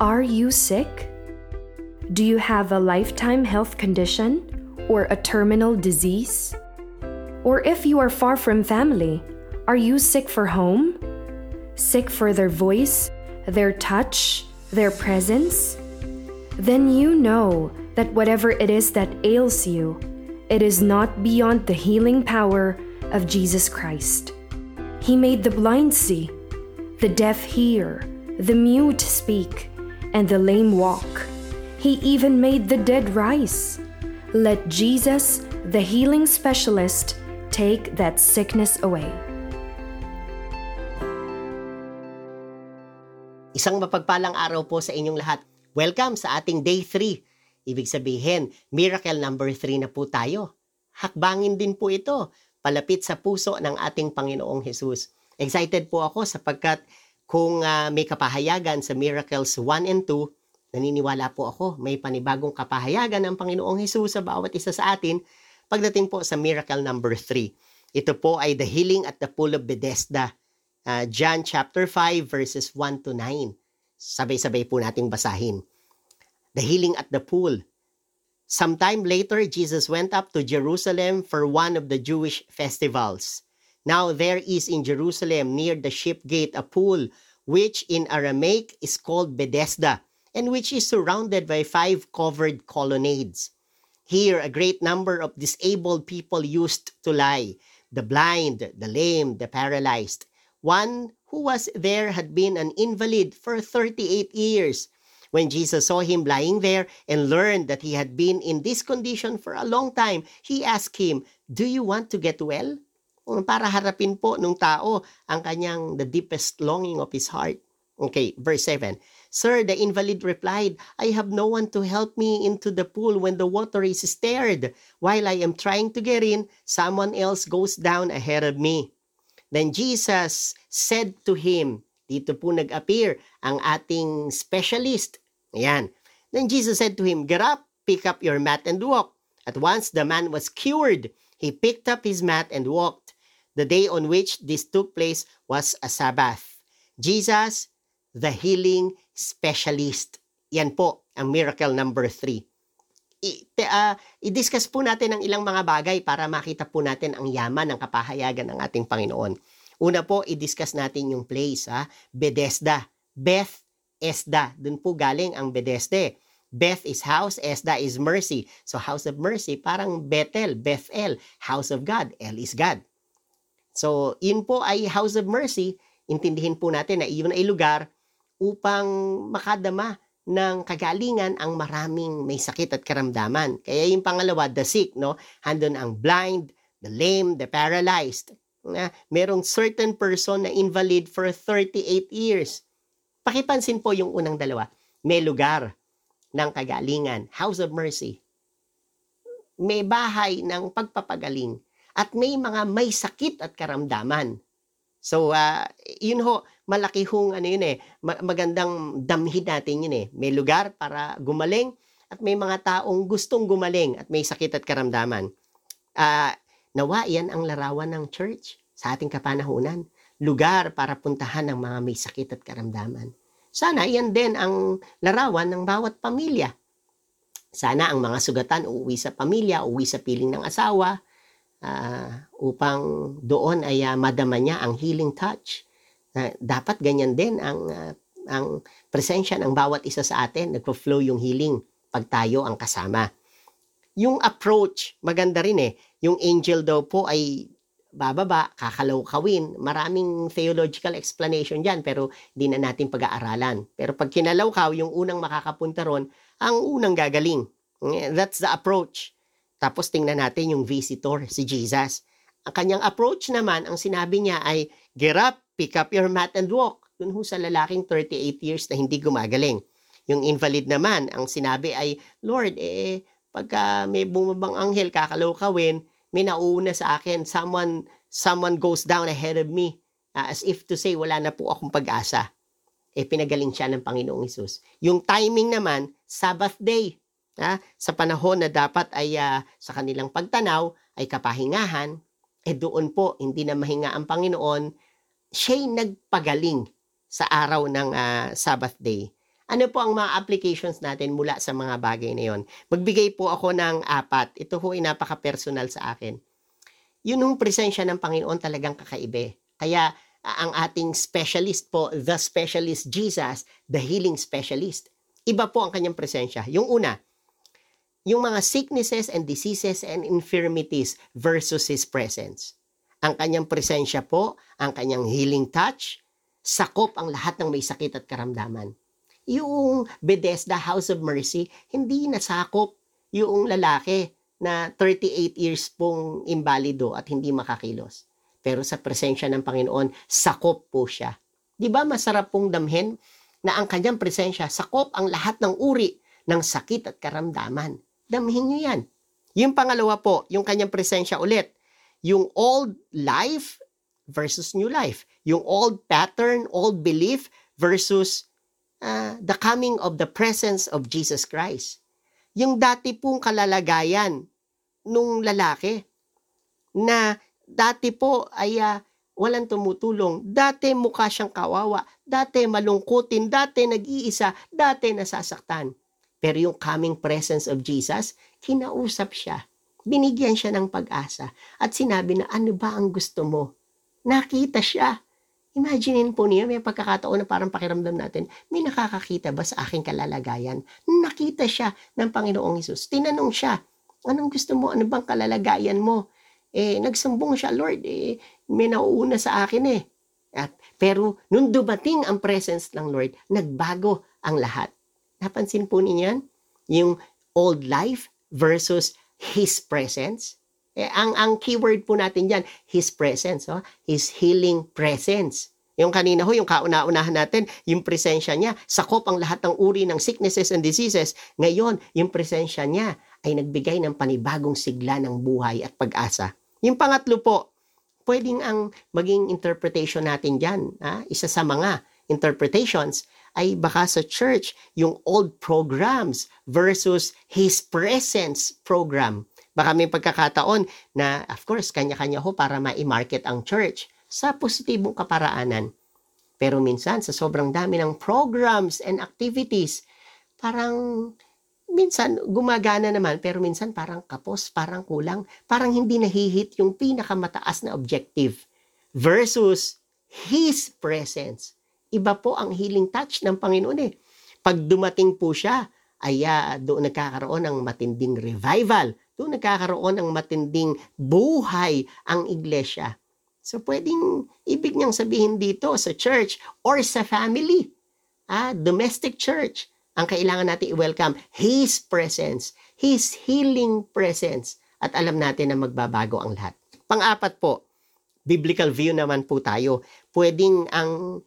Are you sick? Do you have a lifetime health condition or a terminal disease? Or if you are far from family, are you sick for home? Sick for their voice, their touch, their presence? Then you know that whatever it is that ails you, it is not beyond the healing power of Jesus Christ. He made the blind see, the deaf hear, the mute speak, and the lame walk. He even made the dead rise. Let Jesus, the healing specialist, take that sickness away. Isang mapagpalang araw po sa inyong lahat. Welcome sa ating day 3. Ibig sabihin, miracle number 3 na po tayo. Hakbangin din po ito, palapit sa puso ng ating Panginoong Hesus. Excited po ako sapagkat kung uh, may kapahayagan sa Miracles 1 and 2, naniniwala po ako may panibagong kapahayagan ng Panginoong Hesus sa bawat isa sa atin pagdating po sa miracle number 3. Ito po ay the healing at the pool of Bethesda uh, John chapter 5 verses 1 to 9. Sabay-sabay po nating basahin. The healing at the pool. Sometime later, Jesus went up to Jerusalem for one of the Jewish festivals. Now there is in Jerusalem near the ship gate a pool which in Aramaic is called Bethesda and which is surrounded by five covered colonnades. Here a great number of disabled people used to lie, the blind, the lame, the paralyzed. One who was there had been an invalid for 38 years. When Jesus saw him lying there and learned that he had been in this condition for a long time, he asked him, Do you want to get well? Para harapin po nung tao ang kanyang the deepest longing of his heart. Okay, verse 7. Sir, the invalid replied, I have no one to help me into the pool when the water is stirred. While I am trying to get in, someone else goes down ahead of me. Then Jesus said to him, dito po nag-appear ang ating specialist. Ayan. Then Jesus said to him, Get up, pick up your mat and walk. At once the man was cured. He picked up his mat and walked. The day on which this took place was a Sabbath. Jesus, the healing specialist. Yan po ang miracle number 3 i, uh, i-discuss po natin ang ilang mga bagay para makita po natin ang yaman ng kapahayagan ng ating Panginoon. Una po, i-discuss natin yung place, ha? Bethesda. Beth Esda. Doon po galing ang Bethesda. Beth is house, Esda is mercy. So house of mercy, parang Bethel, Bethel, house of God, El is God. So, yun po ay house of mercy. Intindihin po natin na iyon ay lugar upang makadama ng kagalingan ang maraming may sakit at karamdaman. Kaya yung pangalawa, the sick, no? Handon ang blind, the lame, the paralyzed. Na merong certain person na invalid for 38 years. Pakipansin po yung unang dalawa. May lugar ng kagalingan, house of mercy. May bahay ng pagpapagaling at may mga may sakit at karamdaman. So, uh, yun ho, malaki hong ano yun eh, magandang damhin natin yun eh. May lugar para gumaling at may mga taong gustong gumaling at may sakit at karamdaman. Uh, nawa, yan ang larawan ng church sa ating kapanahunan. Lugar para puntahan ng mga may sakit at karamdaman. Sana yan din ang larawan ng bawat pamilya. Sana ang mga sugatan uuwi sa pamilya, uuwi sa piling ng asawa, uh, upang doon ay uh, madama niya ang healing touch. Uh, dapat ganyan din ang uh, ang presensya ng bawat isa sa atin, nagpo-flow yung healing pag tayo ang kasama. Yung approach, maganda rin eh. Yung angel daw po ay bababa, kakalawkawin. Maraming theological explanation dyan, pero di na natin pag-aaralan. Pero pag kinalawkaw, yung unang makakapunta ron, ang unang gagaling. That's the approach. Tapos tingnan natin yung visitor, si Jesus. Ang kanyang approach naman, ang sinabi niya ay, get up, pick up your mat and walk. Dun ho sa lalaking 38 years na hindi gumagaling. Yung invalid naman, ang sinabi ay, Lord, eh, pagka may bumabang anghel, kakalawkawin, may nauuna sa akin, someone, someone goes down ahead of me. Uh, as if to say, wala na po akong pag-asa. Eh, pinagaling siya ng Panginoong Isus. Yung timing naman, Sabbath day ha, sa panahon na dapat ay uh, sa kanilang pagtanaw ay kapahingahan, eh doon po hindi na mahinga ang Panginoon, siya'y nagpagaling sa araw ng uh, Sabbath day. Ano po ang mga applications natin mula sa mga bagay na yon? Magbigay po ako ng apat. Ito ho ay napaka-personal sa akin. Yun yung presensya ng Panginoon talagang kakaibe. Kaya ang ating specialist po, the specialist Jesus, the healing specialist. Iba po ang kanyang presensya. Yung una, yung mga sicknesses and diseases and infirmities versus His presence. Ang kanyang presensya po, ang kanyang healing touch, sakop ang lahat ng may sakit at karamdaman yung Bethesda House of Mercy, hindi nasakop yung lalaki na 38 years pong imbalido at hindi makakilos. Pero sa presensya ng Panginoon, sakop po siya. Di ba masarap pong damhin na ang kanyang presensya, sakop ang lahat ng uri ng sakit at karamdaman. Damhin nyo yan. Yung pangalawa po, yung kanyang presensya ulit, yung old life versus new life. Yung old pattern, old belief versus uh, the coming of the presence of Jesus Christ. Yung dati pong kalalagayan nung lalaki na dati po ay uh, walang tumutulong. Dati mukha siyang kawawa. Dati malungkutin. Dati nag-iisa. Dati nasasaktan. Pero yung coming presence of Jesus, kinausap siya. Binigyan siya ng pag-asa. At sinabi na, ano ba ang gusto mo? Nakita siya Imaginein po niyo, may pagkakataon na parang pakiramdam natin, may nakakakita ba sa aking kalalagayan? Nakita siya ng Panginoong Isus. Tinanong siya, anong gusto mo? Ano bang kalalagayan mo? Eh, nagsumbong siya, Lord, eh, may nauuna sa akin eh. At, pero, nung dumating ang presence ng Lord, nagbago ang lahat. Napansin po ninyo yan? Yung old life versus His presence. Eh, ang, ang keyword po natin dyan, His presence, oh? His healing presence. Yung kanina ho, yung kauna-unahan natin, yung presensya niya, sakop ang lahat ng uri ng sicknesses and diseases. Ngayon, yung presensya niya ay nagbigay ng panibagong sigla ng buhay at pag-asa. Yung pangatlo po, pwedeng ang maging interpretation natin dyan, ha? isa sa mga interpretations, ay baka sa church, yung old programs versus His presence program. Baka may pagkakataon na, of course, kanya-kanya ho para ma-market ang church sa positibong kaparaanan. Pero minsan, sa sobrang dami ng programs and activities, parang minsan gumagana naman, pero minsan parang kapos, parang kulang, parang hindi nahihit yung pinakamataas na objective versus His presence. Iba po ang healing touch ng Panginoon eh. Pag dumating po siya, ay uh, doon nagkakaroon ng matinding revival doon nagkakaroon ng matinding buhay ang iglesia. So pwedeng ibig niyang sabihin dito sa church or sa family, ah, domestic church, ang kailangan natin i-welcome His presence, His healing presence. At alam natin na magbabago ang lahat. Pang-apat po, biblical view naman po tayo. Pwedeng ang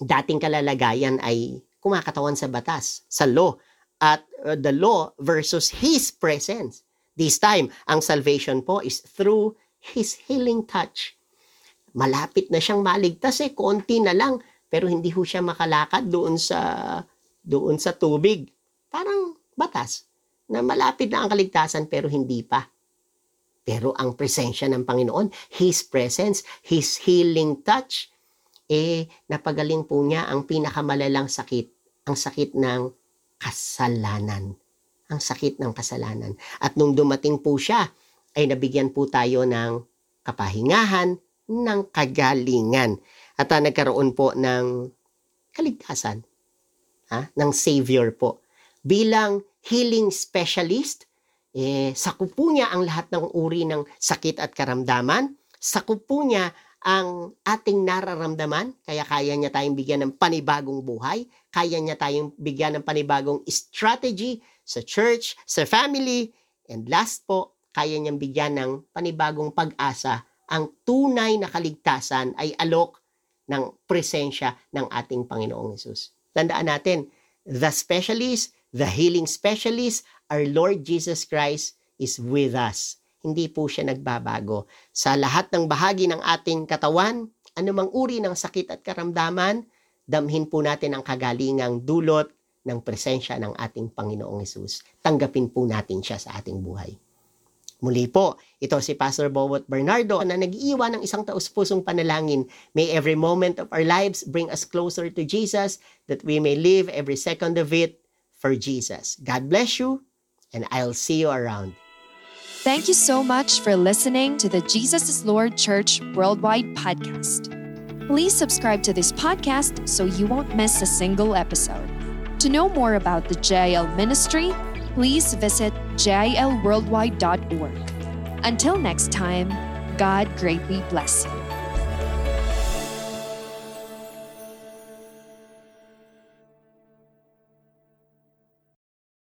dating kalalagayan ay kumakatawan sa batas, sa law, at uh, the law versus His presence. This time, ang salvation po is through His healing touch. Malapit na siyang maligtas eh, konti na lang, pero hindi ho siya makalakad doon sa doon sa tubig. Parang batas na malapit na ang kaligtasan pero hindi pa. Pero ang presensya ng Panginoon, His presence, His healing touch, eh napagaling po niya ang pinakamalalang sakit, ang sakit ng kasalanan ang sakit ng kasalanan. At nung dumating po siya, ay nabigyan po tayo ng kapahingahan, ng kagalingan. At uh, nagkaroon po ng kaligtasan, ha? ng Savior po. Bilang healing specialist, eh, sakup po niya ang lahat ng uri ng sakit at karamdaman. Sakup po niya ang ating nararamdaman, kaya kaya niya tayong bigyan ng panibagong buhay, kaya niya tayong bigyan ng panibagong strategy sa church, sa family, and last po, kaya niyang bigyan ng panibagong pag-asa. Ang tunay na kaligtasan ay alok ng presensya ng ating Panginoong Yesus. Tandaan natin, the specialist, the healing specialist, our Lord Jesus Christ is with us. Hindi po siya nagbabago. Sa lahat ng bahagi ng ating katawan, anumang uri ng sakit at karamdaman, damhin po natin ang kagalingang dulot ng presensya ng ating Panginoong Yesus. Tanggapin po natin siya sa ating buhay. Muli po, ito si Pastor Bobot Bernardo na nag-iwan ng isang taus-pusong panalangin. May every moment of our lives bring us closer to Jesus that we may live every second of it for Jesus. God bless you and I'll see you around. Thank you so much for listening to the Jesus is Lord Church Worldwide podcast. Please subscribe to this podcast so you won't miss a single episode. To know more about the JL ministry, please visit jlworldwide.org. Until next time, God greatly bless you.